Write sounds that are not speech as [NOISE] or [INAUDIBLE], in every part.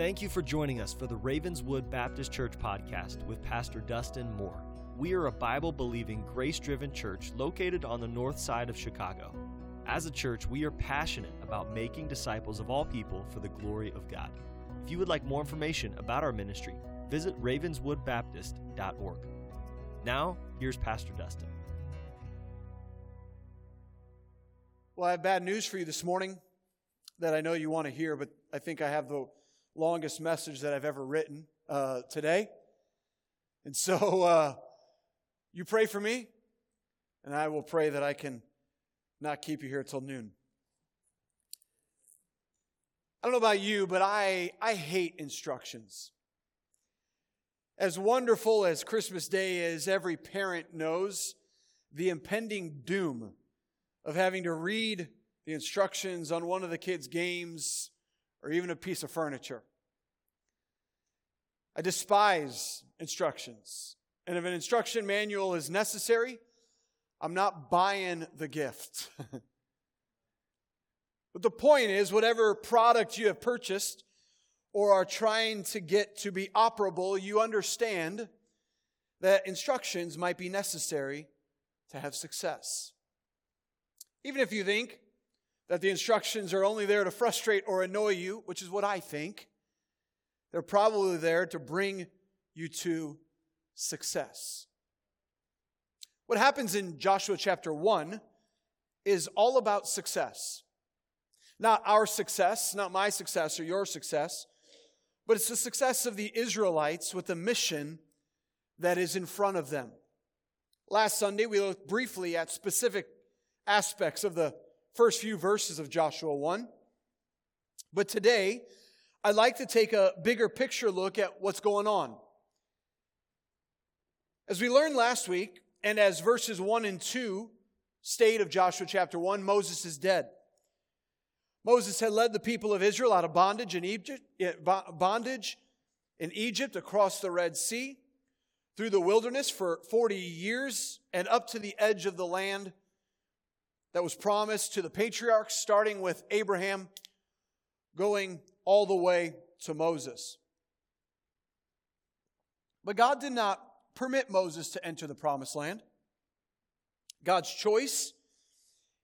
Thank you for joining us for the Ravenswood Baptist Church podcast with Pastor Dustin Moore. We are a Bible believing, grace driven church located on the north side of Chicago. As a church, we are passionate about making disciples of all people for the glory of God. If you would like more information about our ministry, visit ravenswoodbaptist.org. Now, here's Pastor Dustin. Well, I have bad news for you this morning that I know you want to hear, but I think I have the longest message that I've ever written uh, today. And so [LAUGHS] uh, you pray for me, and I will pray that I can not keep you here till noon. I don't know about you, but I, I hate instructions. As wonderful as Christmas Day is, every parent knows the impending doom of having to read the instructions on one of the kids' games or even a piece of furniture. I despise instructions. And if an instruction manual is necessary, I'm not buying the gift. [LAUGHS] but the point is, whatever product you have purchased or are trying to get to be operable, you understand that instructions might be necessary to have success. Even if you think that the instructions are only there to frustrate or annoy you, which is what I think, they're probably there to bring you to success. What happens in Joshua chapter 1 is all about success. Not our success, not my success or your success, but it's the success of the Israelites with the mission that is in front of them. Last Sunday, we looked briefly at specific aspects of the first few verses of Joshua 1. But today, I'd like to take a bigger picture look at what's going on. As we learned last week, and as verses 1 and 2 state of Joshua chapter 1, Moses is dead. Moses had led the people of Israel out of bondage in Egypt, eh, bondage in Egypt across the Red Sea, through the wilderness for 40 years, and up to the edge of the land that was promised to the patriarchs, starting with Abraham, going all the way to Moses. But God did not permit Moses to enter the promised land. God's choice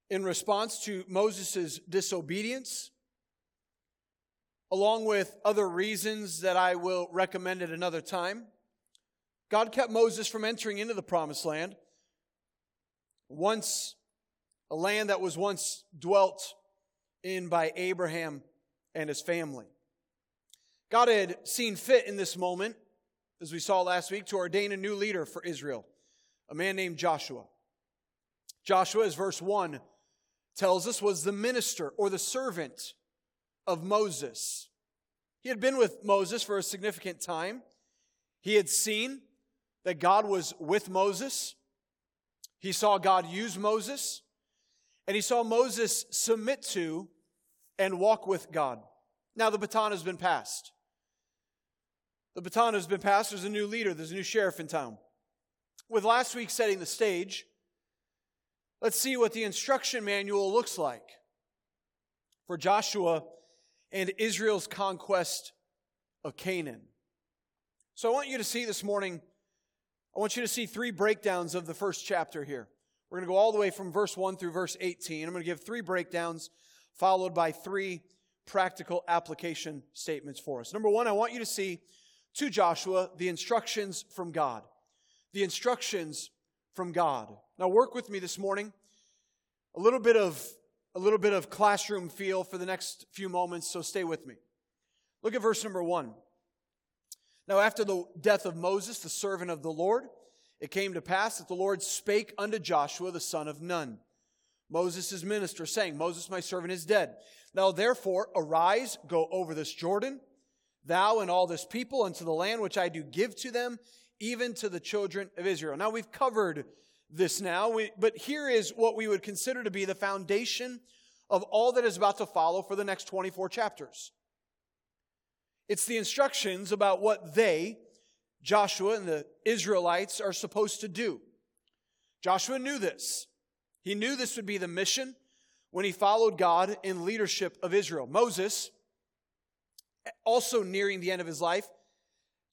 in response to Moses' disobedience, along with other reasons that I will recommend at another time, God kept Moses from entering into the promised land. Once a land that was once dwelt in by Abraham and his family. God had seen fit in this moment, as we saw last week, to ordain a new leader for Israel, a man named Joshua. Joshua, as verse 1 tells us, was the minister or the servant of Moses. He had been with Moses for a significant time. He had seen that God was with Moses. He saw God use Moses. And he saw Moses submit to and walk with God. Now the baton has been passed. The baton has been passed. There's a new leader, there's a new sheriff in town. With last week setting the stage, let's see what the instruction manual looks like for Joshua and Israel's conquest of Canaan. So I want you to see this morning, I want you to see three breakdowns of the first chapter here. We're going to go all the way from verse 1 through verse 18. I'm going to give three breakdowns, followed by three practical application statements for us. Number one, I want you to see to Joshua the instructions from God. The instructions from God. Now, work with me this morning. A little bit of a little bit of classroom feel for the next few moments, so stay with me. Look at verse number one. Now, after the death of Moses, the servant of the Lord, it came to pass that the Lord spake unto Joshua the son of Nun, Moses' minister, saying, Moses, my servant, is dead. Now therefore, arise, go over this Jordan, thou and all this people, unto the land which I do give to them, even to the children of Israel. Now we've covered this now, but here is what we would consider to be the foundation of all that is about to follow for the next 24 chapters. It's the instructions about what they, Joshua and the Israelites are supposed to do. Joshua knew this. He knew this would be the mission when he followed God in leadership of Israel. Moses also nearing the end of his life,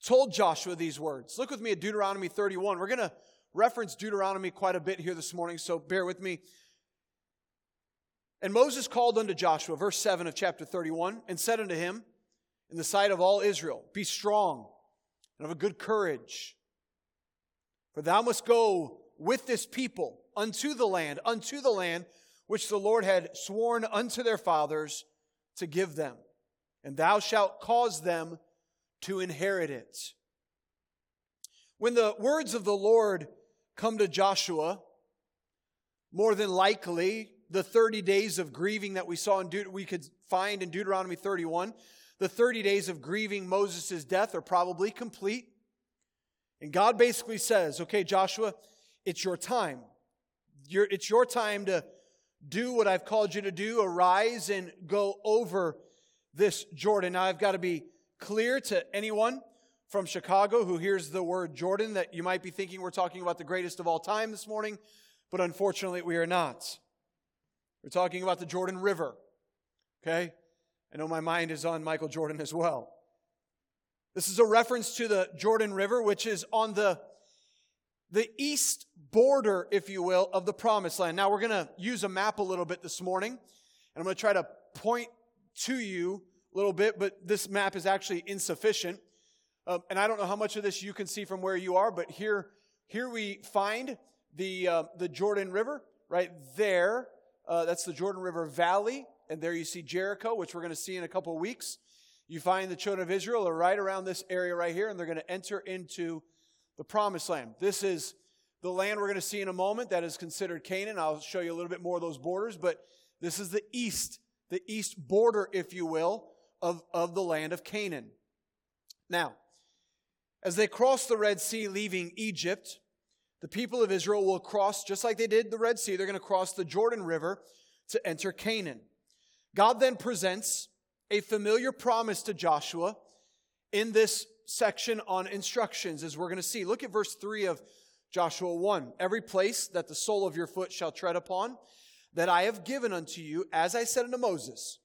told Joshua these words. Look with me at Deuteronomy 31. We're going to reference Deuteronomy quite a bit here this morning, so bear with me. And Moses called unto Joshua, verse 7 of chapter 31, and said unto him, In the sight of all Israel, Be strong and of a good courage, for thou must go with this people unto the land, unto the land which the Lord had sworn unto their fathers to give them. And thou shalt cause them to inherit it. When the words of the Lord come to Joshua, more than likely, the 30 days of grieving that we saw in we could find in Deuteronomy 31, the 30 days of grieving Moses' death are probably complete. And God basically says, okay, Joshua, it's your time. You're, it's your time to do what I've called you to do. Arise and go over this Jordan. Now, I've got to be clear to anyone from Chicago who hears the word Jordan that you might be thinking we're talking about the greatest of all time this morning, but unfortunately, we are not. We're talking about the Jordan River. Okay? I know my mind is on Michael Jordan as well. This is a reference to the Jordan River, which is on the, the east border, if you will, of the promised land. Now, we're going to use a map a little bit this morning, and I'm going to try to point to you a little bit, but this map is actually insufficient. Um, and I don't know how much of this you can see from where you are, but here, here we find the, uh, the Jordan River right there. Uh, that's the Jordan River Valley. And there you see Jericho, which we're going to see in a couple of weeks. You find the children of Israel are right around this area right here, and they're going to enter into the promised land. This is the land we're going to see in a moment that is considered Canaan. I'll show you a little bit more of those borders, but this is the east, the east border, if you will, of, of the land of Canaan. Now, as they cross the Red Sea leaving Egypt, the people of Israel will cross, just like they did the Red Sea, they're going to cross the Jordan River to enter Canaan. God then presents a familiar promise to Joshua in this section on instructions, as we're going to see. Look at verse 3 of Joshua 1. Every place that the sole of your foot shall tread upon, that I have given unto you, as I said unto Moses,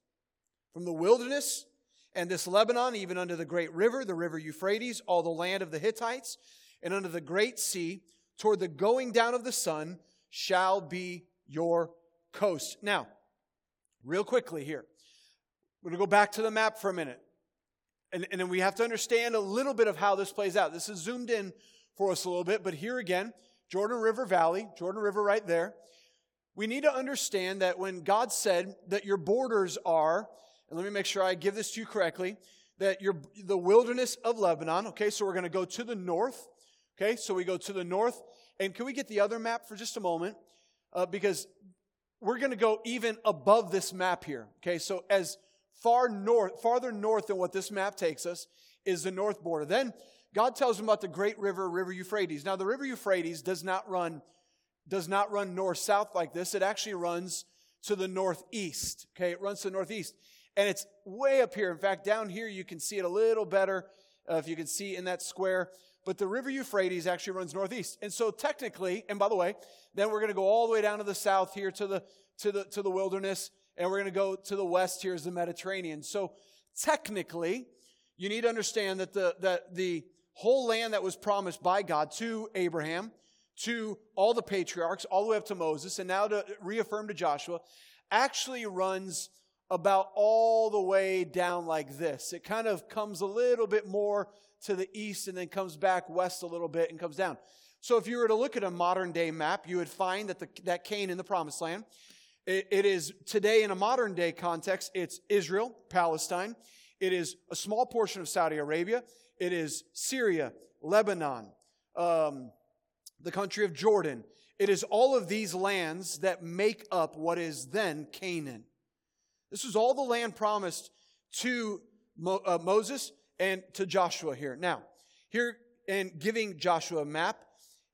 from the wilderness and this Lebanon, even unto the great river, the river Euphrates, all the land of the Hittites, and unto the great sea, toward the going down of the sun, shall be your coast. Now, real quickly here, we're going to go back to the map for a minute. And, and then we have to understand a little bit of how this plays out. This is zoomed in for us a little bit, but here again, Jordan River Valley, Jordan River right there. We need to understand that when God said that your borders are, and let me make sure I give this to you correctly, that you're the wilderness of Lebanon. Okay, so we're going to go to the north. Okay, so we go to the north. And can we get the other map for just a moment? Uh, because we're going to go even above this map here. Okay, so as far north, farther north than what this map takes us is the north border. Then God tells him about the great river, River Euphrates. Now, the River Euphrates does not run, does not run north-south like this. It actually runs to the northeast. Okay, it runs to the northeast. And it's way up here. In fact, down here you can see it a little better uh, if you can see in that square. But the River Euphrates actually runs northeast. And so technically, and by the way, then we're going to go all the way down to the south here to the, to the, to the wilderness. And we're going to go to the west here is the Mediterranean. So technically, you need to understand that the, that the whole land that was promised by God to Abraham, to all the patriarchs, all the way up to Moses, and now to reaffirm to Joshua, actually runs about all the way down like this. It kind of comes a little bit more to the east and then comes back west a little bit and comes down. So if you were to look at a modern day map, you would find that the, that Canaan, the promised land, it, it is today in a modern day context, it's Israel, Palestine. It is a small portion of Saudi Arabia. It is Syria, Lebanon, um, the country of Jordan. It is all of these lands that make up what is then Canaan. This is all the land promised to Mo, uh, Moses and to Joshua here. Now, here and giving Joshua a map,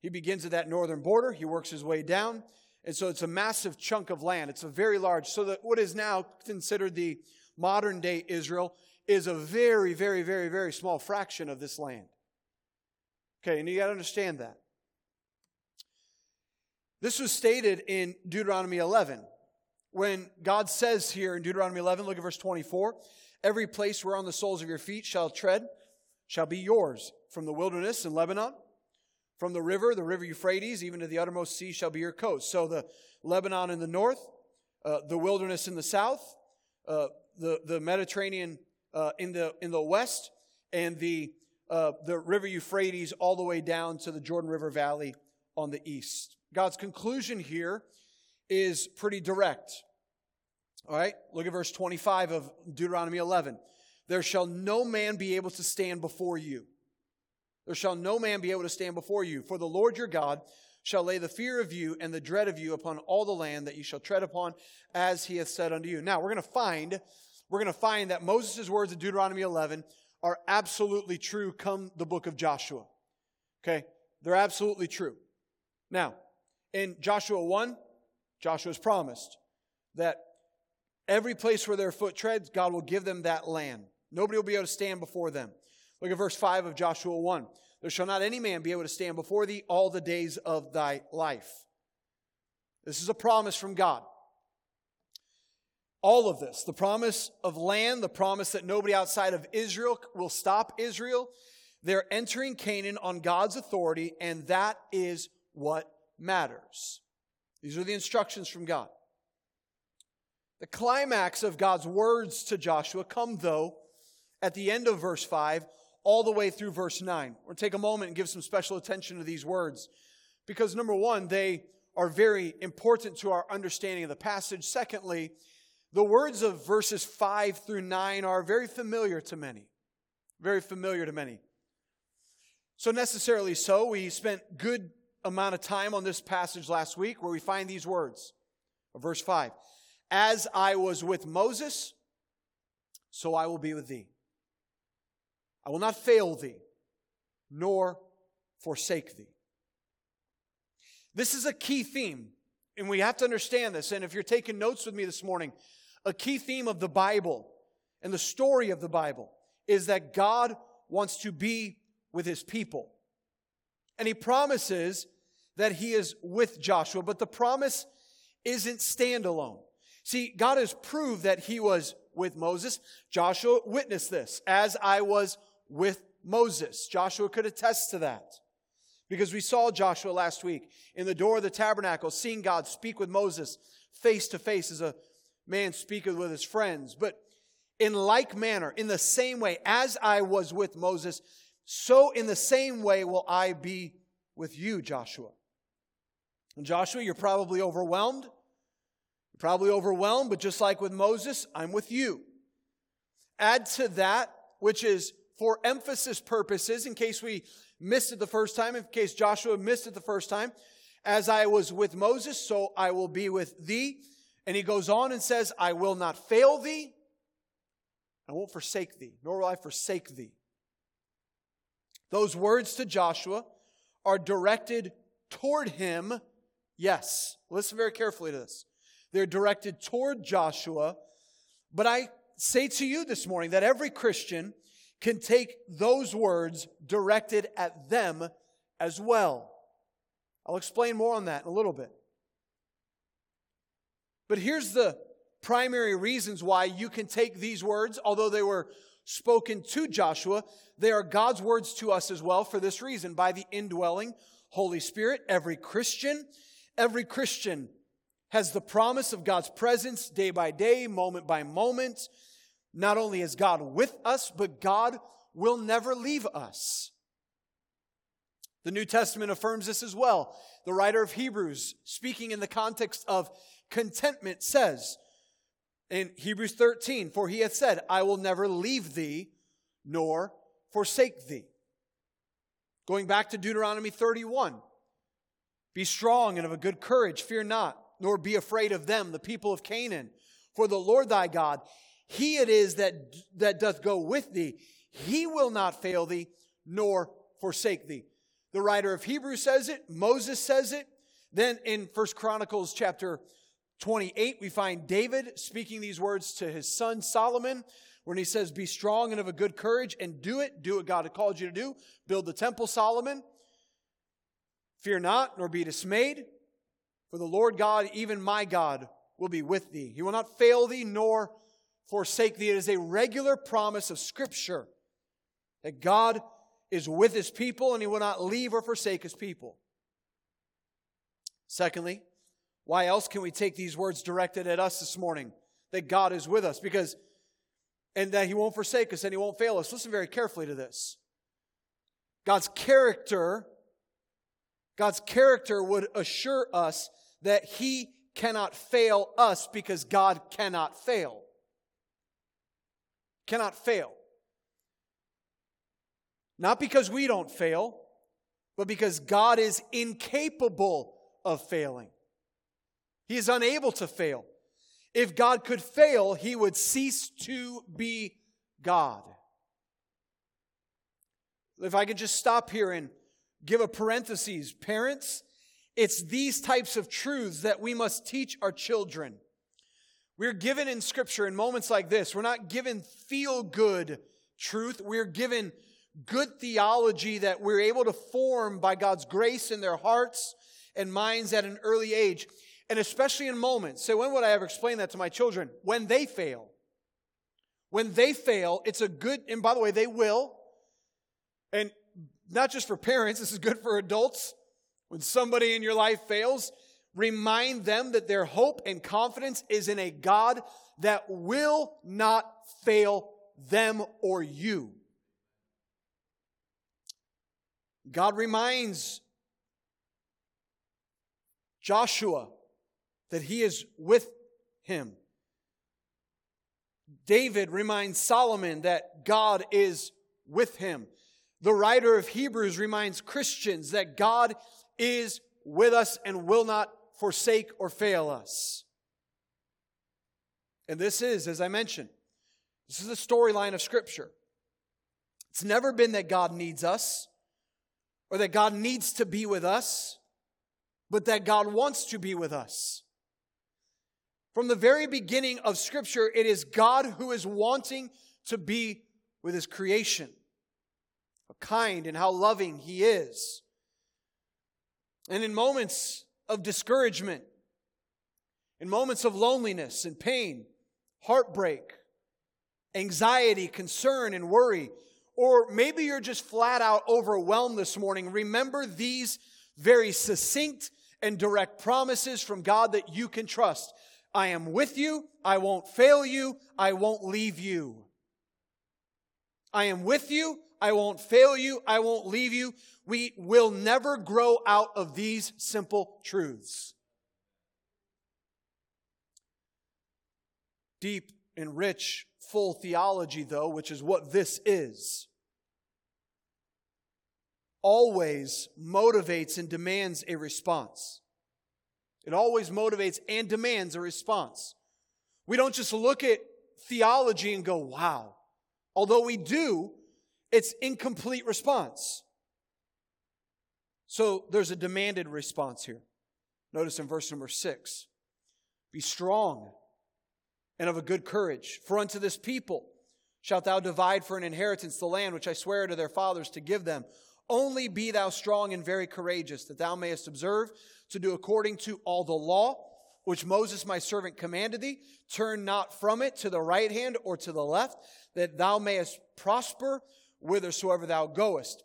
he begins at that northern border. He works his way down. And so it's a massive chunk of land. It's a very large. So that what is now considered the modern day Israel is a very, very, very, very small fraction of this land. Okay, and you got to understand that. This was stated in Deuteronomy 11 when God says here in Deuteronomy 11, look at verse 24 Every place whereon the soles of your feet shall tread shall be yours, from the wilderness in Lebanon, from the river, the river Euphrates, even to the uttermost sea shall be your coast. So the Lebanon in the north, uh, the wilderness in the south, uh, the, the Mediterranean uh, in, the, in the west, and the, uh, the river Euphrates all the way down to the Jordan River Valley on the east. God's conclusion here is pretty direct. All right, look at verse 25 of Deuteronomy 11. There shall no man be able to stand before you. There shall no man be able to stand before you. For the Lord your God shall lay the fear of you and the dread of you upon all the land that you shall tread upon, as he hath said unto you. Now we're going to find, we're going to find that Moses' words of Deuteronomy 11 are absolutely true come the book of Joshua. Okay? They're absolutely true. Now, in Joshua 1, Joshua's promised that every place where their foot treads, God will give them that land. Nobody will be able to stand before them. Look at verse 5 of Joshua 1. There shall not any man be able to stand before thee all the days of thy life. This is a promise from God. All of this, the promise of land, the promise that nobody outside of Israel will stop Israel. They're entering Canaan on God's authority, and that is what matters. These are the instructions from God. The climax of God's words to Joshua come, though, at the end of verse 5 all the way through verse 9. We'll take a moment and give some special attention to these words because, number one, they are very important to our understanding of the passage. Secondly, the words of verses 5 through 9 are very familiar to many. Very familiar to many. So, necessarily so, we spent good amount of time on this passage last week where we find these words. Verse 5 As I was with Moses, so I will be with thee. I will not fail thee, nor forsake thee. This is a key theme, and we have to understand this. And if you're taking notes with me this morning, a key theme of the Bible and the story of the Bible is that God wants to be with his people. And he promises that he is with Joshua, but the promise isn't standalone. See, God has proved that he was with Moses. Joshua witnessed this. As I was with Moses. Joshua could attest to that. Because we saw Joshua last week in the door of the tabernacle, seeing God speak with Moses face to face as a man speaketh with his friends. But in like manner, in the same way, as I was with Moses, so in the same way will I be with you, Joshua. And Joshua, you're probably overwhelmed. Probably overwhelmed, but just like with Moses, I'm with you. Add to that, which is for emphasis purposes, in case we missed it the first time, in case Joshua missed it the first time, as I was with Moses, so I will be with thee. And he goes on and says, I will not fail thee, I won't forsake thee, nor will I forsake thee. Those words to Joshua are directed toward him. Yes, listen very carefully to this. They're directed toward Joshua. But I say to you this morning that every Christian can take those words directed at them as well. I'll explain more on that in a little bit. But here's the primary reasons why you can take these words, although they were spoken to Joshua, they are God's words to us as well for this reason. By the indwelling Holy Spirit, every Christian, every Christian has the promise of God's presence day by day, moment by moment, not only is God with us, but God will never leave us. The New Testament affirms this as well. The writer of Hebrews, speaking in the context of contentment, says in Hebrews 13, For he hath said, I will never leave thee nor forsake thee. Going back to Deuteronomy 31, Be strong and of a good courage, fear not, nor be afraid of them, the people of Canaan. For the Lord thy God, he it is that, that doth go with thee. He will not fail thee, nor forsake thee. The writer of Hebrews says it, Moses says it. Then in First Chronicles chapter 28, we find David speaking these words to his son Solomon, when he says, Be strong and of a good courage and do it. Do what God had called you to do. Build the temple, Solomon. Fear not, nor be dismayed, for the Lord God, even my God, will be with thee. He will not fail thee nor forsake thee. It is a regular promise of Scripture that God is with his people and he will not leave or forsake his people. Secondly, why else can we take these words directed at us this morning? That God is with us because, and that he won't forsake us and he won't fail us. Listen very carefully to this. God's character, God's character would assure us that he cannot fail us because God cannot fail. Cannot fail. Not because we don't fail, but because God is incapable of failing. He is unable to fail. If God could fail, he would cease to be God. If I could just stop here and give a parenthesis, parents, it's these types of truths that we must teach our children. We're given in scripture in moments like this, we're not given feel good truth, we're given good theology that we're able to form by God's grace in their hearts and minds at an early age. And especially in moments. So, when would I ever explain that to my children? When they fail. When they fail, it's a good, and by the way, they will. And not just for parents, this is good for adults. When somebody in your life fails, remind them that their hope and confidence is in a God that will not fail them or you. God reminds Joshua that he is with him. David reminds Solomon that God is with him. The writer of Hebrews reminds Christians that God is with us and will not forsake or fail us. And this is, as I mentioned, this is the storyline of Scripture. It's never been that God needs us or that God needs to be with us, but that God wants to be with us. From the very beginning of Scripture, it is God who is wanting to be with His creation. Kind and how loving He is. And in moments of discouragement, in moments of loneliness and pain, heartbreak, anxiety, concern, and worry, or maybe you're just flat out overwhelmed this morning, remember these very succinct and direct promises from God that you can trust. I am with you. I won't fail you. I won't leave you. I am with you. I won't fail you. I won't leave you. We will never grow out of these simple truths. Deep and rich full theology, though, which is what this is, always motivates and demands a response. It always motivates and demands a response. We don't just look at theology and go, wow. Although we do, it's incomplete response. So there's a demanded response here. Notice in verse number six be strong and of a good courage. For unto this people shalt thou divide for an inheritance the land which I swear to their fathers to give them. Only be thou strong and very courageous, that thou mayest observe to do according to all the law which Moses my servant commanded thee. Turn not from it to the right hand or to the left, that thou mayest prosper whithersoever thou goest.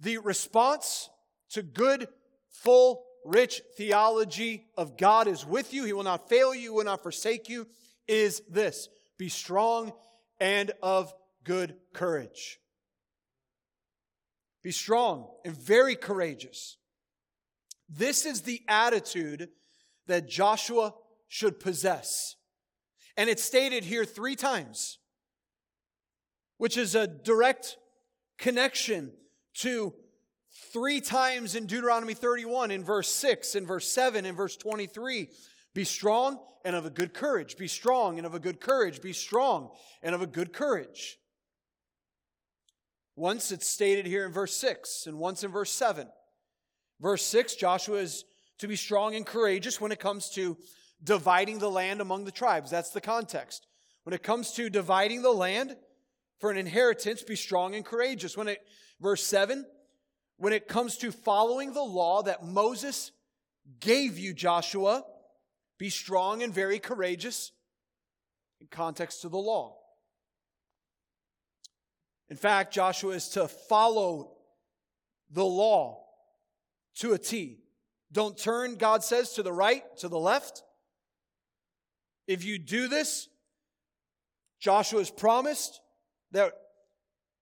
The response to good, full, rich theology of God is with you. He will not fail you, will not forsake you is this be strong and of good courage. Be strong and very courageous. This is the attitude that Joshua should possess. And it's stated here three times, which is a direct connection to three times in Deuteronomy 31, in verse 6, in verse 7, in verse 23. Be strong and of a good courage. Be strong and of a good courage. Be strong and of a good courage. Once it's stated here in verse 6 and once in verse 7. Verse 6, Joshua is to be strong and courageous when it comes to dividing the land among the tribes. That's the context. When it comes to dividing the land for an inheritance, be strong and courageous. When it, verse 7, when it comes to following the law that Moses gave you, Joshua, Be strong and very courageous in context to the law. In fact, Joshua is to follow the law to a T. Don't turn, God says, to the right, to the left. If you do this, Joshua is promised that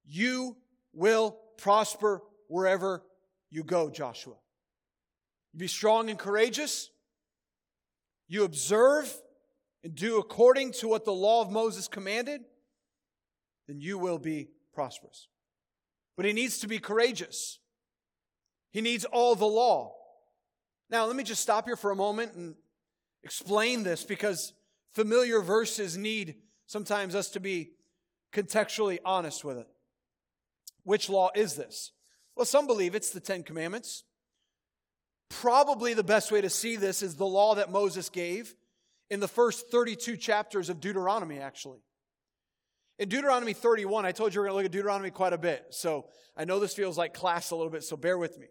you will prosper wherever you go, Joshua. Be strong and courageous. You observe and do according to what the law of Moses commanded, then you will be prosperous. But he needs to be courageous. He needs all the law. Now, let me just stop here for a moment and explain this because familiar verses need sometimes us to be contextually honest with it. Which law is this? Well, some believe it's the Ten Commandments. Probably the best way to see this is the law that Moses gave in the first 32 chapters of Deuteronomy, actually. In Deuteronomy 31, I told you we're going to look at Deuteronomy quite a bit. So I know this feels like class a little bit, so bear with me.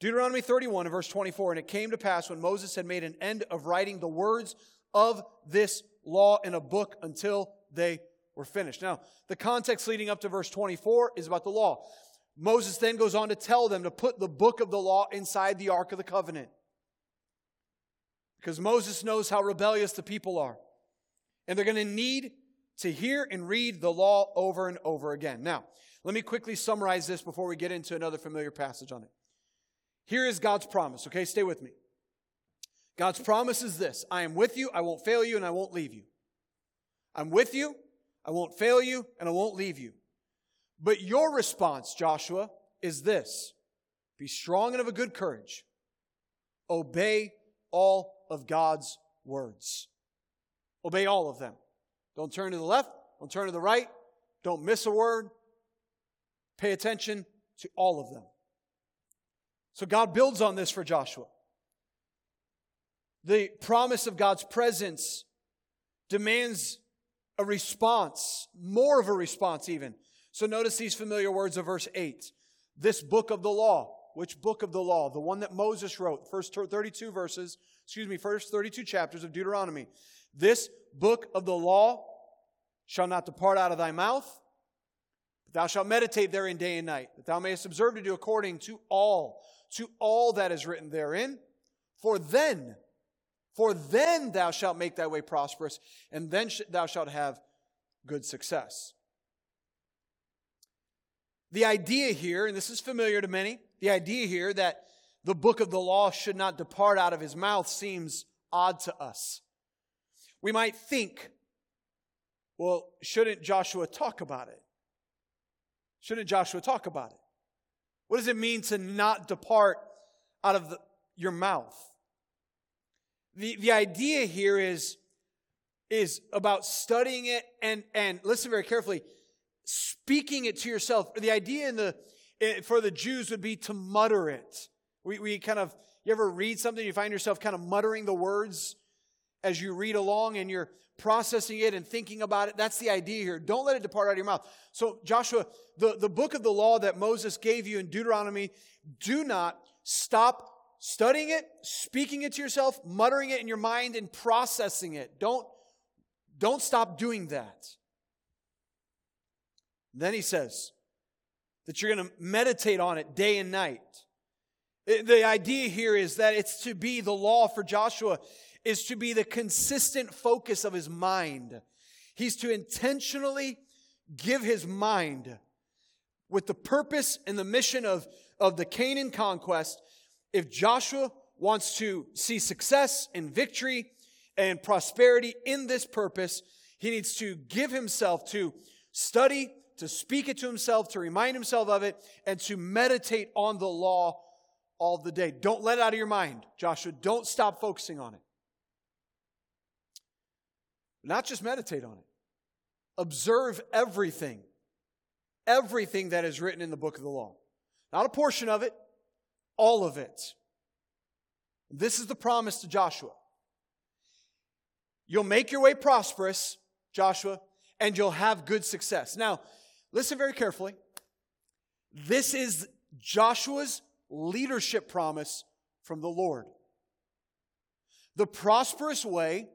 Deuteronomy 31 verse 24, and it came to pass when Moses had made an end of writing the words of this law in a book until they were finished. Now, the context leading up to verse 24 is about the law. Moses then goes on to tell them to put the book of the law inside the Ark of the Covenant. Because Moses knows how rebellious the people are. And they're going to need to hear and read the law over and over again. Now, let me quickly summarize this before we get into another familiar passage on it. Here is God's promise, okay? Stay with me. God's promise is this I am with you, I won't fail you, and I won't leave you. I'm with you, I won't fail you, and I won't leave you. But your response, Joshua, is this Be strong and of a good courage. Obey all of God's words. Obey all of them. Don't turn to the left, don't turn to the right, don't miss a word. Pay attention to all of them. So God builds on this for Joshua. The promise of God's presence demands a response, more of a response even. So notice these familiar words of verse 8. This book of the law. Which book of the law? The one that Moses wrote, first 32 verses, excuse me, first 32 chapters of Deuteronomy. This book of the law shall not depart out of thy mouth, but thou shalt meditate therein day and night, that thou mayest observe to do according to all, to all that is written therein. For then for then thou shalt make thy way prosperous, and then thou shalt have good success. The idea here, and this is familiar to many, the idea here that the book of the law should not depart out of his mouth seems odd to us. We might think, well, shouldn't Joshua talk about it? Shouldn't Joshua talk about it? What does it mean to not depart out of the, your mouth? The, the idea here is, is about studying it and, and listen very carefully, speaking it to yourself. The idea in the, eh, for the Jews would be to mutter it. We, we kind of, you ever read something, you find yourself kind of muttering the words as you read along and you're processing it and thinking about it. That's the idea here. Don't let it depart out of your mouth. So, Joshua, the, the book of the law that Moses gave you in Deuteronomy, do not stop studying it, speaking it to yourself, muttering it in your mind, and processing it. Don't, don't stop doing that. Then he says that you're going to meditate on it day and night. The idea here is that it's to be the law for Joshua, is to be the consistent focus of his mind. He's to intentionally give his mind with the purpose and the mission of, of the Canaan conquest if Joshua wants to see success and victory and prosperity in this purpose, he needs to give himself to study, to speak it to himself, to remind himself of it, and to meditate on the law all the day. Don't let it out of your mind, Joshua. Don't stop focusing on it. Not just meditate on it, observe everything, everything that is written in the book of the law. Not a portion of it, all of it. This is the promise to Joshua. You'll make your way prosperous, Joshua, and you'll have good success. Now, listen very carefully. This is Joshua's leadership promise from the Lord. The prosperous way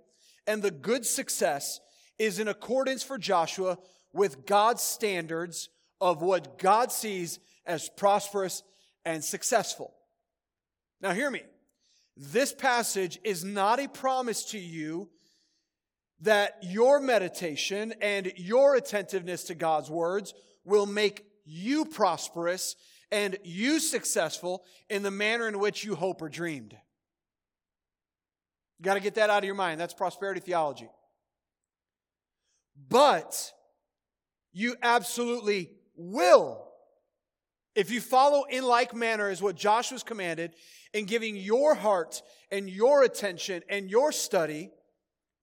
and the good success is in accordance for Joshua with God's standards of what God sees as prosperous and successful. Now, hear me. This passage is not a promise to you that your meditation and your attentiveness to God's words will make you prosperous and you successful in the manner in which you hope or dreamed. You got to get that out of your mind. That's prosperity theology. But you absolutely will. If you follow in like manner as what Joshua's commanded in giving your heart and your attention and your study,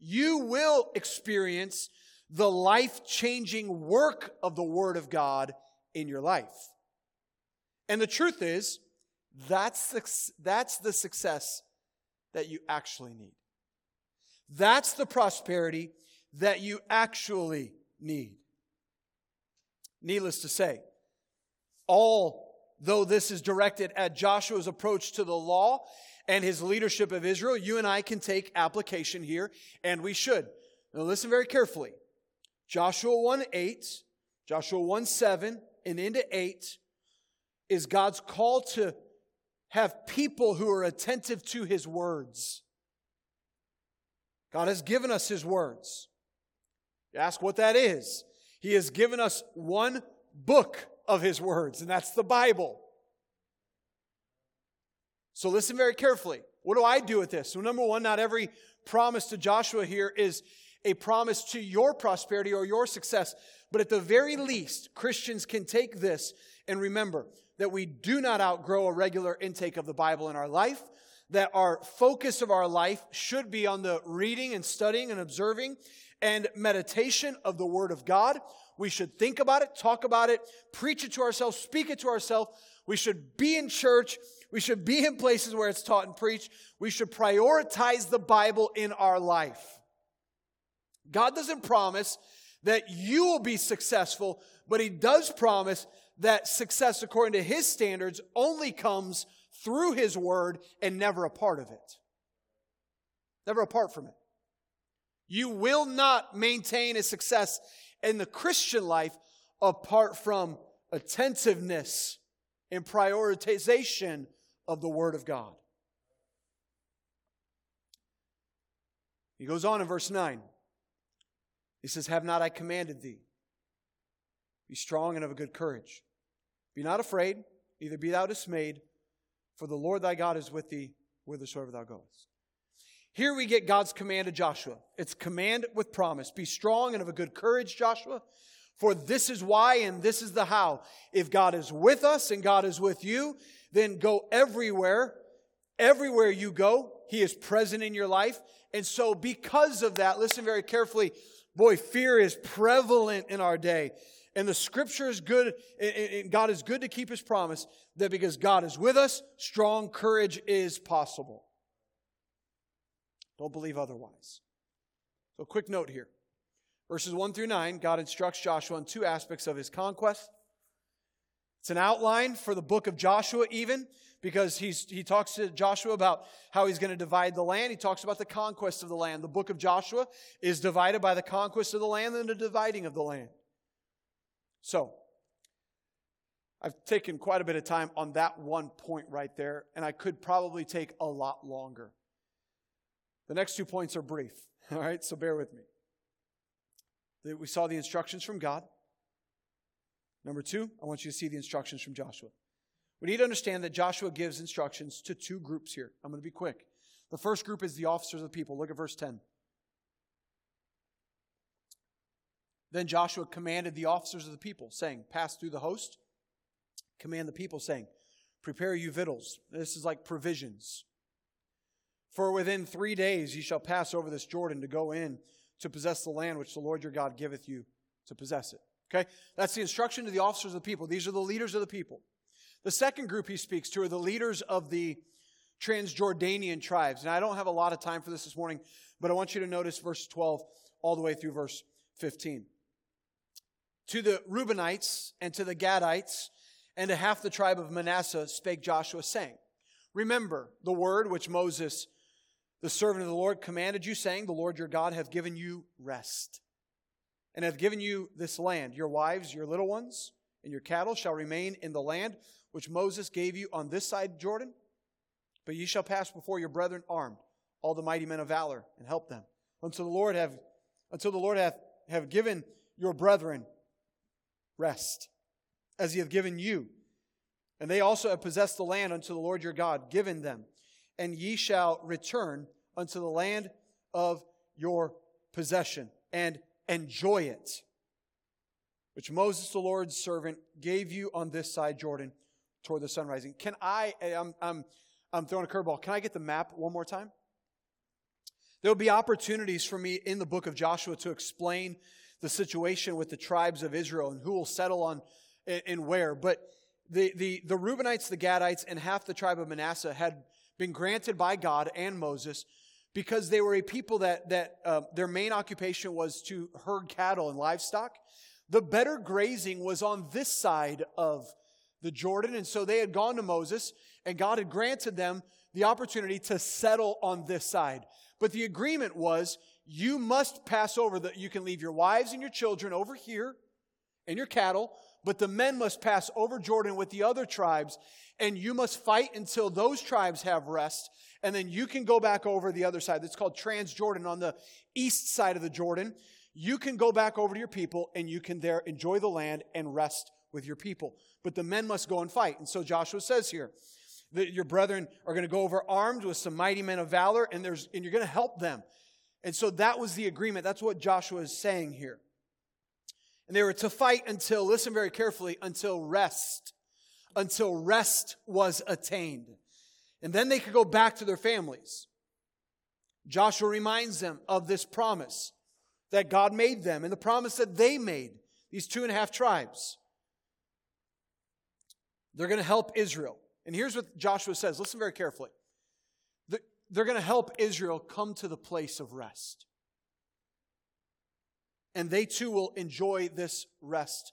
you will experience the life changing work of the Word of God in your life. And the truth is, that's, that's the success that you actually need. That's the prosperity that you actually need. Needless to say, although this is directed at Joshua's approach to the law and his leadership of Israel, you and I can take application here, and we should. Now listen very carefully. Joshua 1 8, Joshua 1 7, and into 8 is God's call to have people who are attentive to his words. God has given us his words. You ask what that is. He has given us one book of his words, and that's the Bible. So listen very carefully. What do I do with this? So, number one, not every promise to Joshua here is a promise to your prosperity or your success. But at the very least, Christians can take this and remember that we do not outgrow a regular intake of the Bible in our life, that our focus of our life should be on the reading and studying and observing and meditation of the Word of God. We should think about it, talk about it, preach it to ourselves, speak it to ourselves. We should be in church. We should be in places where it's taught and preached. We should prioritize the Bible in our life. God doesn't promise that you will be successful, but He does promise that success according to his standards only comes through his word and never a part of it. Never apart from it. You will not maintain a success in the Christian life apart from attentiveness and prioritization of the Word of God. He goes on in verse 9. He says, Have not I commanded thee? Be strong and of a good courage. Be not afraid, neither be thou dismayed, for the Lord thy God is with thee whithersoever thou goest. Here we get God's command to Joshua. It's command with promise. Be strong and of a good courage, Joshua, for this is why and this is the how. If God is with us and God is with you, then go everywhere. Everywhere you go, He is present in your life. And so, because of that, listen very carefully. Boy, fear is prevalent in our day. And the scripture is good, and God is good to keep his promise that because God is with us, strong courage is possible. Don't believe otherwise. So, quick note here. Verses 1 through 9, God instructs Joshua on two aspects of his conquest. It's an outline for the book of Joshua, even, because he's, he talks to Joshua about how he's going to divide the land. He talks about the conquest of the land. The book of Joshua is divided by the conquest of the land and the dividing of the land. So, I've taken quite a bit of time on that one point right there, and I could probably take a lot longer. The next two points are brief, [LAUGHS] all right? So bear with me. We saw the instructions from God. Number two, I want you to see the instructions from Joshua. We need to understand that Joshua gives instructions to two groups here. I'm going to be quick. The first group is the officers of the people. Look at verse 10. Then Joshua commanded the officers of the people, saying, Pass through the host. Command the people, saying, Prepare you victuals. This is like provisions. For within three days ye shall pass over this Jordan to go in to possess the land which the Lord your God giveth you to possess it. Okay? That's the instruction to the officers of the people. These are the leaders of the people. The second group he speaks to are the leaders of the Transjordanian tribes. And I don't have a lot of time for this this morning, but I want you to notice verse 12 all the way through verse 15 to the Reubenites and to the Gadites and to half the tribe of Manasseh spake Joshua, saying, Remember the word which Moses, the servant of the Lord commanded you, saying, The Lord your God hath given you rest, and hath given you this land. Your wives, your little ones, and your cattle shall remain in the land which Moses gave you on this side Jordan. But ye shall pass before your brethren armed, all the mighty men of valor, and help them, until the Lord have until the Lord hath have given your brethren rest, as he hath given you. And they also have possessed the land unto the Lord your God, given them. And ye shall return unto the land of your possession and enjoy it, which Moses, the Lord's servant, gave you on this side Jordan toward the sun rising. Can I, I'm, I'm, I'm throwing a curveball. Can I get the map one more time? There will be opportunities for me in the book of Joshua to explain the situation with the tribes of Israel and who will settle on and where. But the, the, the Reubenites, the Gadites, and half the tribe of Manasseh had been granted by God and Moses because they were a people that, that uh, their main occupation was to herd cattle and livestock. The better grazing was on this side of the Jordan. And so they had gone to Moses, and God had granted them the opportunity to settle on this side. But the agreement was you must pass over that you can leave your wives and your children over here and your cattle, but the men must pass over Jordan with the other tribes, and you must fight until those tribes have rest, and then you can go back over the other side. That's called Transjordan on the east side of the Jordan. You can go back over to your people, and you can there enjoy the land and rest with your people. But the men must go and fight. And so Joshua says here that your brethren are going to go over armed with some mighty men of valor, and, there's, and you're going to help them. And so that was the agreement. That's what Joshua is saying here. And they were to fight until, listen very carefully, until rest, until rest was attained. And then they could go back to their families. Joshua reminds them of this promise that God made them and the promise that they made, these two and a half tribes. They're going to help Israel. And here's what Joshua says listen very carefully. They're going to help Israel come to the place of rest. And they too will enjoy this rest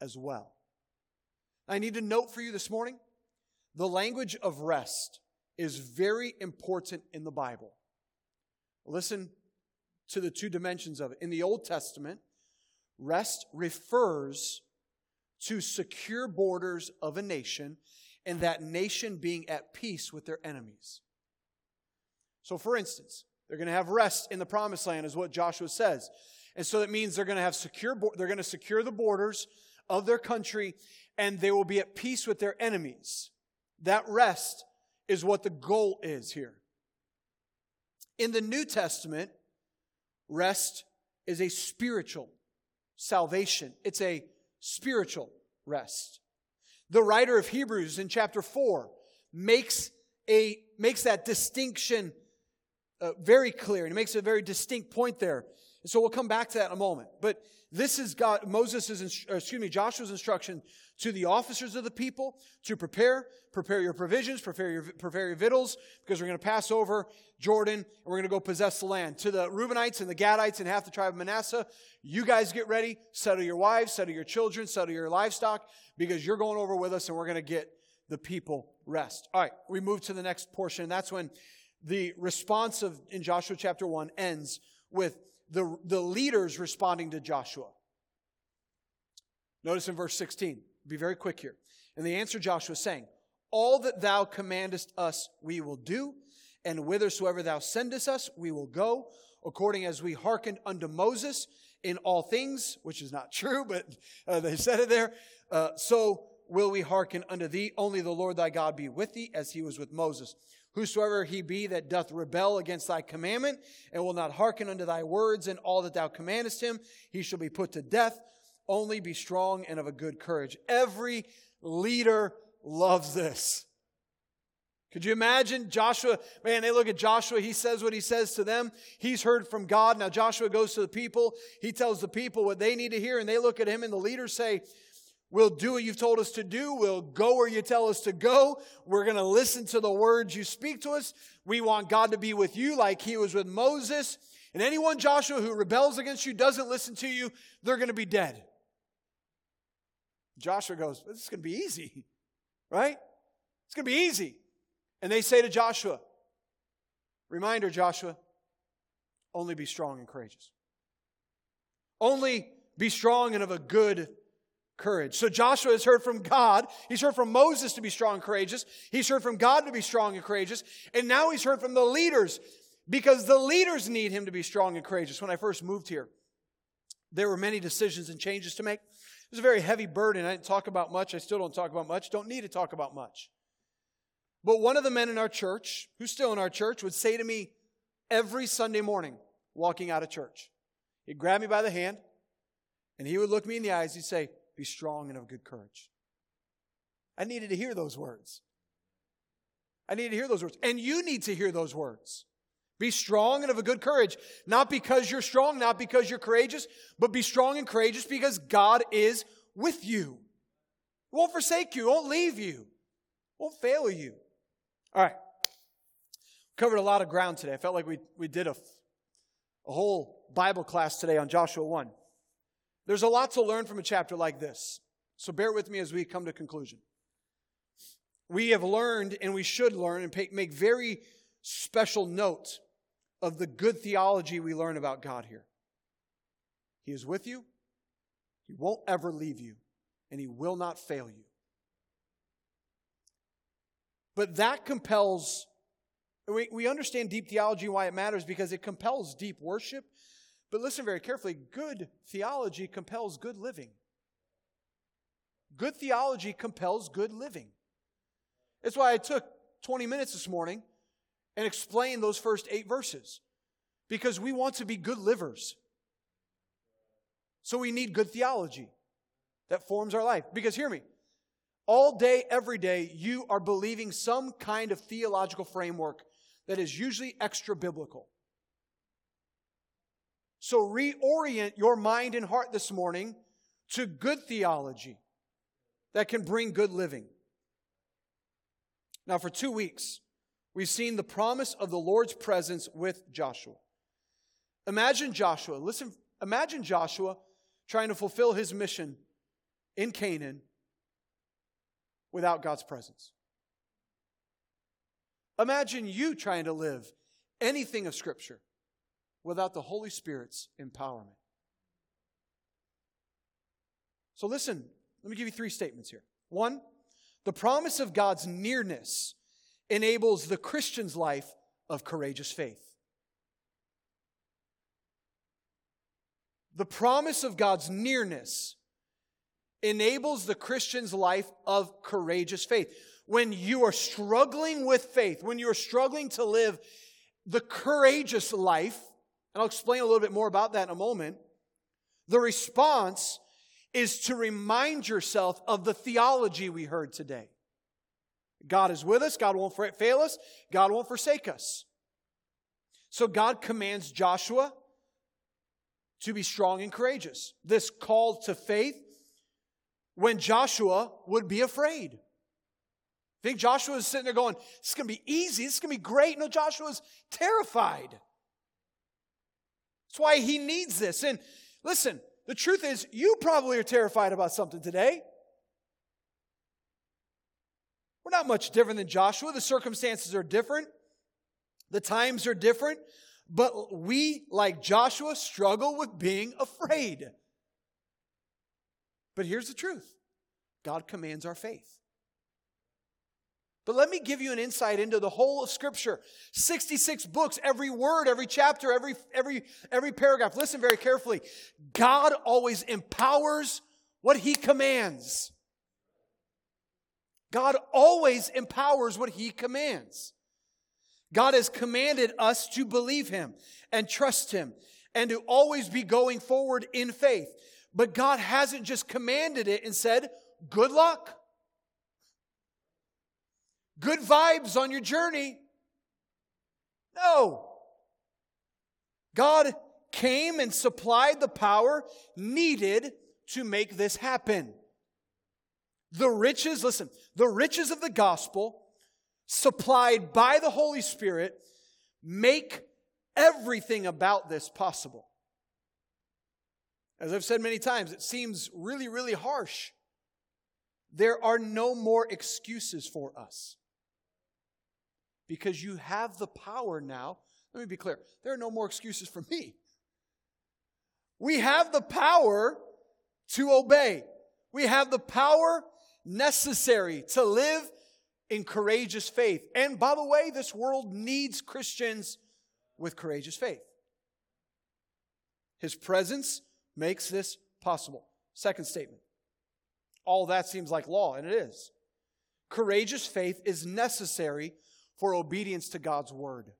as well. I need to note for you this morning the language of rest is very important in the Bible. Listen to the two dimensions of it. In the Old Testament, rest refers to secure borders of a nation and that nation being at peace with their enemies. So, for instance, they're going to have rest in the promised land, is what Joshua says. And so that means they're going to have secure, they're going to secure the borders of their country and they will be at peace with their enemies. That rest is what the goal is here. In the New Testament, rest is a spiritual salvation. It's a spiritual rest. The writer of Hebrews in chapter 4 makes a makes that distinction uh, very clear and he makes a very distinct point there. And so we'll come back to that in a moment. But this is God, Moses' excuse me, Joshua's instruction to the officers of the people to prepare, prepare your provisions, prepare your, prepare your victuals, because we're going to pass over Jordan and we're going to go possess the land. To the Reubenites and the Gadites and half the tribe of Manasseh, you guys get ready, settle your wives, settle your children, settle your livestock, because you're going over with us and we're going to get the people rest. All right, we move to the next portion, and that's when the response of in Joshua chapter 1 ends with the, the leaders responding to Joshua. Notice in verse 16, be very quick here. And the answer Joshua saying, All that thou commandest us, we will do, and whithersoever thou sendest us, we will go, according as we hearkened unto Moses in all things, which is not [LAUGHS] true, but uh, they said it there. Uh, so will we hearken unto thee. Only the Lord thy God be with thee, as he was with Moses. Whosoever he be that doth rebel against thy commandment, and will not hearken unto thy words and all that thou commandest him, he shall be put to death. Only be strong and of a good courage. Every leader loves this. Could you imagine Joshua? Man, they look at Joshua. He says what he says to them. He's heard from God. Now Joshua goes to the people. He tells the people what they need to hear, and they look at him, and the leaders say, We'll do what you've told us to do. We'll go where you tell us to go. We're going to listen to the words you speak to us. We want God to be with you like he was with Moses. And anyone, Joshua, who rebels against you, doesn't listen to you, they're going to be dead. Joshua goes, This is going to be easy, [LAUGHS] right? It's going to be easy. And they say to Joshua, Reminder, Joshua only be strong and courageous. Only be strong and of a good courage. So Joshua has heard from God. He's heard from Moses to be strong and courageous. He's heard from God to be strong and courageous. And now he's heard from the leaders because the leaders need him to be strong and courageous. When I first moved here, there were many decisions and changes to make. It was a very heavy burden. I didn't talk about much. I still don't talk about much. Don't need to talk about much. But one of the men in our church, who's still in our church, would say to me every Sunday morning, walking out of church, he'd grab me by the hand and he would look me in the eyes. He'd say, Be strong and of good courage. I needed to hear those words. I needed to hear those words. And you need to hear those words. Be strong and of a good courage. Not because you're strong, not because you're courageous, but be strong and courageous because God is with you. He won't forsake you, won't leave you, won't fail you. All right. Covered a lot of ground today. I felt like we, we did a, a whole Bible class today on Joshua 1. There's a lot to learn from a chapter like this. So bear with me as we come to conclusion. We have learned, and we should learn and make very special note of the good theology we learn about God here. He is with you, He won't ever leave you, and He will not fail you. But that compels, we, we understand deep theology why it matters because it compels deep worship. But listen very carefully good theology compels good living. Good theology compels good living. That's why I took 20 minutes this morning and explained those first eight verses. Because we want to be good livers. So we need good theology that forms our life. Because hear me, all day, every day, you are believing some kind of theological framework that is usually extra biblical. So reorient your mind and heart this morning to good theology that can bring good living. Now, for two weeks, we've seen the promise of the Lord's presence with Joshua. Imagine Joshua, listen, imagine Joshua trying to fulfill his mission in Canaan without God's presence. Imagine you trying to live anything of Scripture without the Holy Spirit's empowerment. So, listen, let me give you three statements here. One, the promise of God's nearness enables the Christian's life of courageous faith. The promise of God's nearness enables the Christian's life of courageous faith. When you are struggling with faith, when you're struggling to live the courageous life, and I'll explain a little bit more about that in a moment, the response is to remind yourself of the theology we heard today. God is with us, God won't fail us, God won't forsake us. So God commands Joshua to be strong and courageous. This call to faith when Joshua would be afraid. I think Joshua is sitting there going, is going to be easy. Is going to be great. No, Joshua is terrified. That's why he needs this. And listen, the truth is, you probably are terrified about something today. We're not much different than Joshua. The circumstances are different, the times are different, but we, like Joshua, struggle with being afraid. But here's the truth God commands our faith. But let me give you an insight into the whole of Scripture. 66 books, every word, every chapter, every, every, every paragraph. Listen very carefully. God always empowers what He commands. God always empowers what He commands. God has commanded us to believe Him and trust Him and to always be going forward in faith. But God hasn't just commanded it and said, good luck. Good vibes on your journey. No. God came and supplied the power needed to make this happen. The riches, listen, the riches of the gospel supplied by the Holy Spirit make everything about this possible. As I've said many times, it seems really, really harsh. There are no more excuses for us. Because you have the power now. Let me be clear there are no more excuses for me. We have the power to obey, we have the power necessary to live in courageous faith. And by the way, this world needs Christians with courageous faith. His presence makes this possible. Second statement. All that seems like law, and it is. Courageous faith is necessary for obedience to God's word.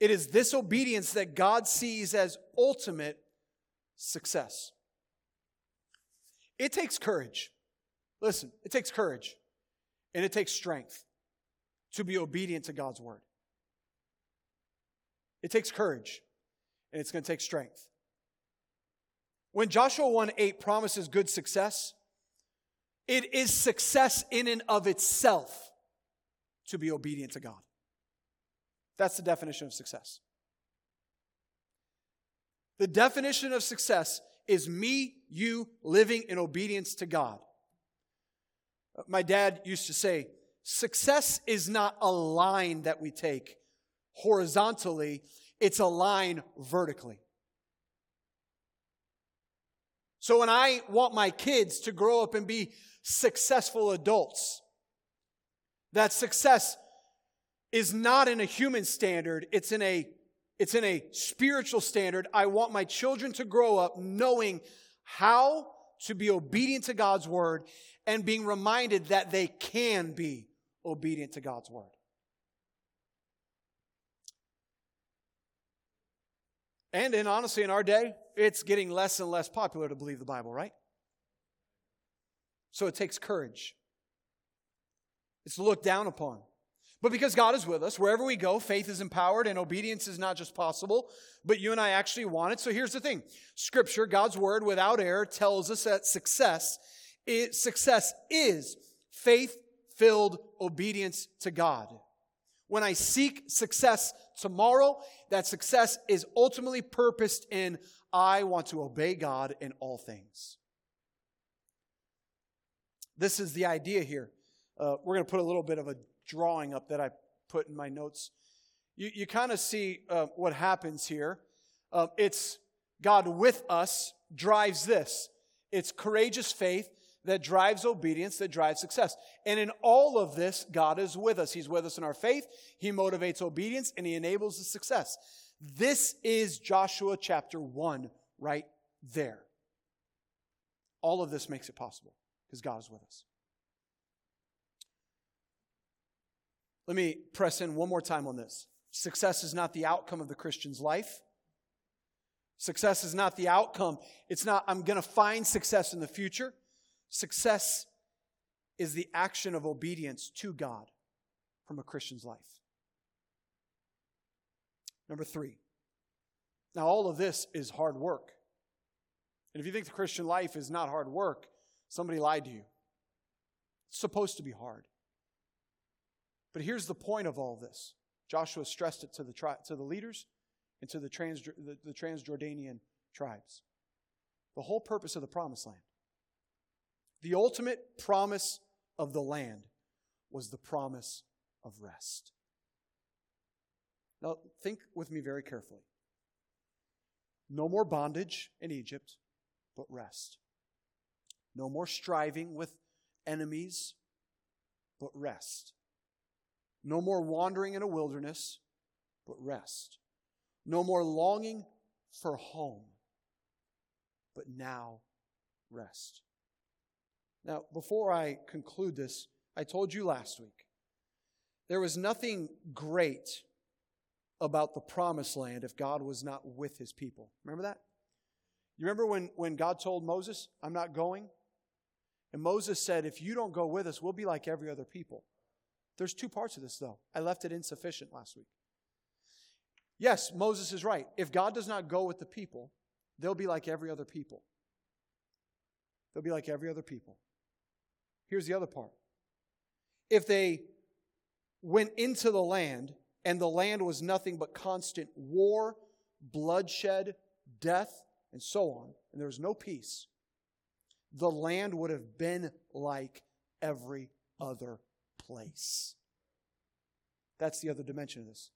It is this obedience that God sees as ultimate success. It takes courage. Listen, it takes courage and it takes strength to be obedient to God's word. It takes courage and it's going to take strength. When Joshua 1 8 promises good success, it is success in and of itself to be obedient to God. That's the definition of success. The definition of success is me, you living in obedience to God. My dad used to say, success is not a line that we take horizontally, it's a line vertically. So when I want my kids to grow up and be successful adults, that success is not in a human standard, it's in a it's in a spiritual standard. I want my children to grow up knowing how to be obedient to God's word and being reminded that they can be obedient to God's word. And in honestly, in our day, it's getting less and less popular to believe the Bible, right? So it takes courage. It's looked down upon. But because God is with us, wherever we go, faith is empowered and obedience is not just possible, but you and I actually want it. So here's the thing Scripture, God's word without error, tells us that success is, success is faith filled obedience to God. When I seek success tomorrow, that success is ultimately purposed in I want to obey God in all things. This is the idea here. Uh, we're going to put a little bit of a drawing up that I put in my notes. You, you kind of see uh, what happens here. Uh, it's God with us drives this. It's courageous faith that drives obedience, that drives success. And in all of this, God is with us. He's with us in our faith, He motivates obedience, and He enables the success. This is Joshua chapter 1 right there. All of this makes it possible because God is with us. Let me press in one more time on this. Success is not the outcome of the Christian's life. Success is not the outcome. It's not, I'm going to find success in the future. Success is the action of obedience to God from a Christian's life. Number three. Now, all of this is hard work. And if you think the Christian life is not hard work, somebody lied to you. It's supposed to be hard. But here's the point of all this Joshua stressed it to the, tri- to the leaders and to the, trans- the, the Transjordanian tribes. The whole purpose of the promised land, the ultimate promise of the land, was the promise of rest. Now, think with me very carefully. No more bondage in Egypt, but rest. No more striving with enemies, but rest. No more wandering in a wilderness, but rest. No more longing for home, but now rest. Now, before I conclude this, I told you last week there was nothing great about the promised land if God was not with his people. Remember that? You remember when, when God told Moses, I'm not going? And Moses said, If you don't go with us, we'll be like every other people. There's two parts of this, though. I left it insufficient last week. Yes, Moses is right. If God does not go with the people, they'll be like every other people. They'll be like every other people. Here's the other part. If they went into the land and the land was nothing but constant war, bloodshed, death, and so on, and there was no peace, the land would have been like every other place. That's the other dimension of this.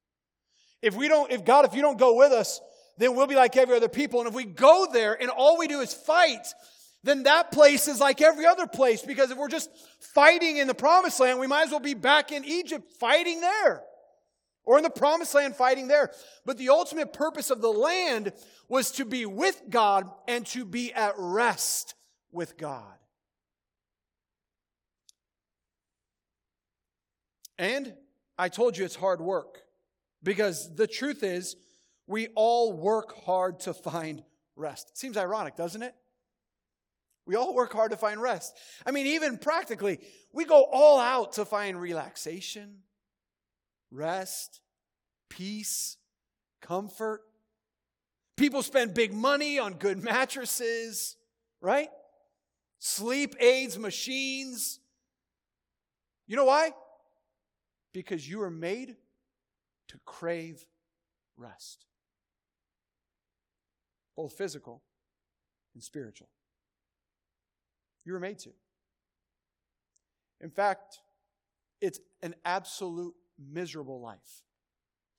If we don't, if God, if you don't go with us, then we'll be like every other people. And if we go there and all we do is fight, then that place is like every other place. Because if we're just fighting in the promised land, we might as well be back in Egypt fighting there. Or in the promised land fighting there. But the ultimate purpose of the land was to be with God and to be at rest with God. And I told you it's hard work because the truth is, we all work hard to find rest. It seems ironic, doesn't it? We all work hard to find rest. I mean, even practically, we go all out to find relaxation, rest, peace, comfort. People spend big money on good mattresses, right? Sleep aids, machines. You know why? Because you are made to crave rest, both physical and spiritual. You were made to. In fact, it's an absolute miserable life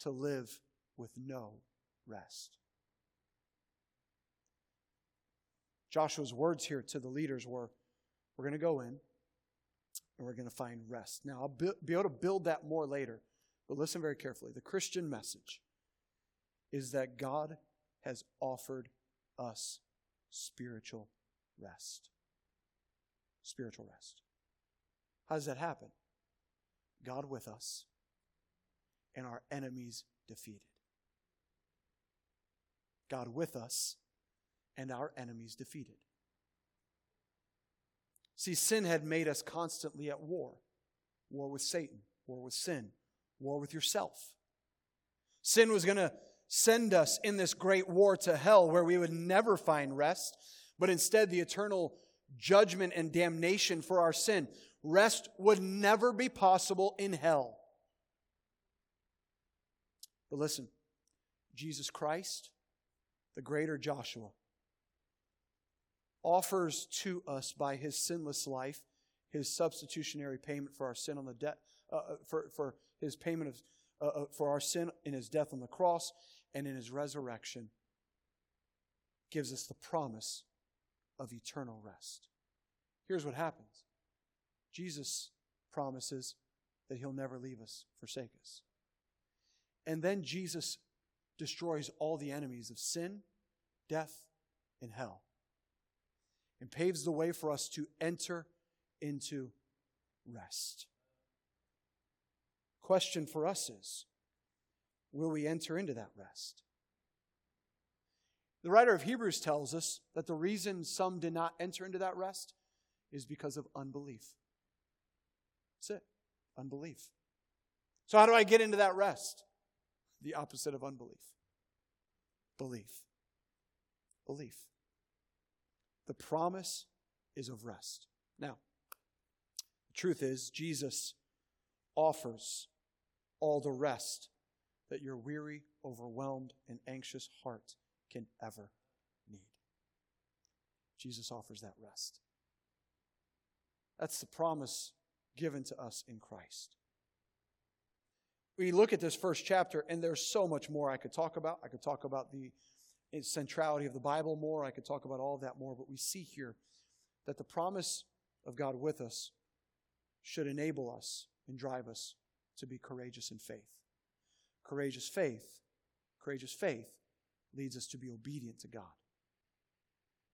to live with no rest. Joshua's words here to the leaders were we're going to go in and we're going to find rest. Now, I'll be able to build that more later, but listen very carefully. The Christian message is that God has offered us spiritual rest. Spiritual rest. How does that happen? God with us and our enemies defeated. God with us and our enemies defeated. See, sin had made us constantly at war war with Satan, war with sin, war with yourself. Sin was going to send us in this great war to hell where we would never find rest, but instead the eternal judgment and damnation for our sin. Rest would never be possible in hell. But listen, Jesus Christ, the greater Joshua, offers to us by his sinless life his substitutionary payment for our sin on the debt, uh, uh, for, for his payment of, uh, uh, for our sin in his death on the cross and in his resurrection gives us the promise of eternal rest. Here's what happens Jesus promises that he'll never leave us, forsake us. And then Jesus destroys all the enemies of sin, death, and hell and paves the way for us to enter into rest. Question for us is will we enter into that rest? The writer of Hebrews tells us that the reason some did not enter into that rest is because of unbelief. That's it, unbelief. So, how do I get into that rest? The opposite of unbelief belief. Belief. The promise is of rest. Now, the truth is, Jesus offers all the rest that your weary, overwhelmed, and anxious heart can ever need. Jesus offers that rest. That's the promise given to us in Christ. We look at this first chapter, and there's so much more I could talk about. I could talk about the centrality of the Bible more. I could talk about all of that more, but we see here that the promise of God with us should enable us and drive us to be courageous in faith. Courageous faith, courageous faith leads us to be obedient to God.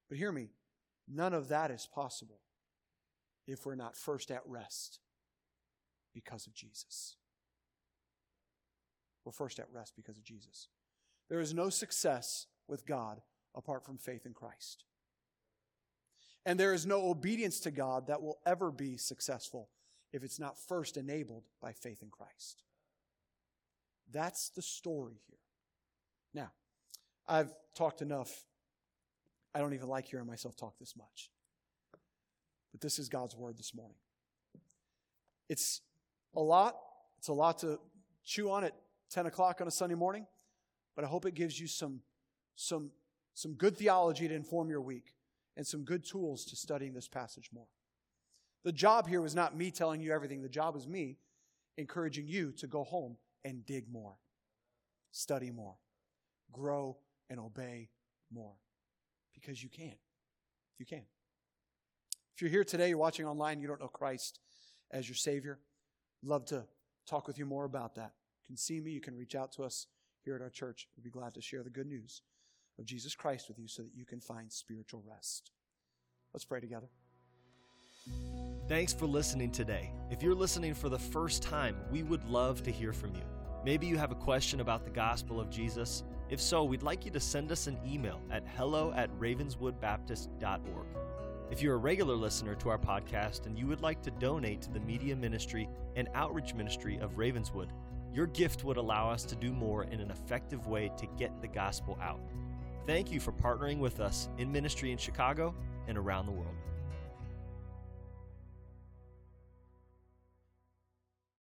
But hear me, none of that is possible if we're not first at rest because of Jesus. We're first at rest because of Jesus. There is no success with God apart from faith in Christ. And there is no obedience to God that will ever be successful if it's not first enabled by faith in Christ. That's the story here. Now, I've talked enough. I don't even like hearing myself talk this much. But this is God's word this morning. It's a lot. It's a lot to chew on at 10 o'clock on a Sunday morning, but I hope it gives you some some, some good theology to inform your week and some good tools to studying this passage more. The job here was not me telling you everything. The job was me encouraging you to go home and dig more, study more, grow and obey more. Because you can. You can. If you're here today, you're watching online, you don't know Christ as your Savior, love to talk with you more about that. You can see me, you can reach out to us here at our church. We'd be glad to share the good news of Jesus Christ with you so that you can find spiritual rest. Let's pray together. Thanks for listening today. If you're listening for the first time, we would love to hear from you. Maybe you have a question about the gospel of Jesus. If so, we'd like you to send us an email at hello at ravenswoodbaptist.org. If you're a regular listener to our podcast and you would like to donate to the media ministry and outreach ministry of Ravenswood, your gift would allow us to do more in an effective way to get the gospel out. Thank you for partnering with us in ministry in Chicago and around the world.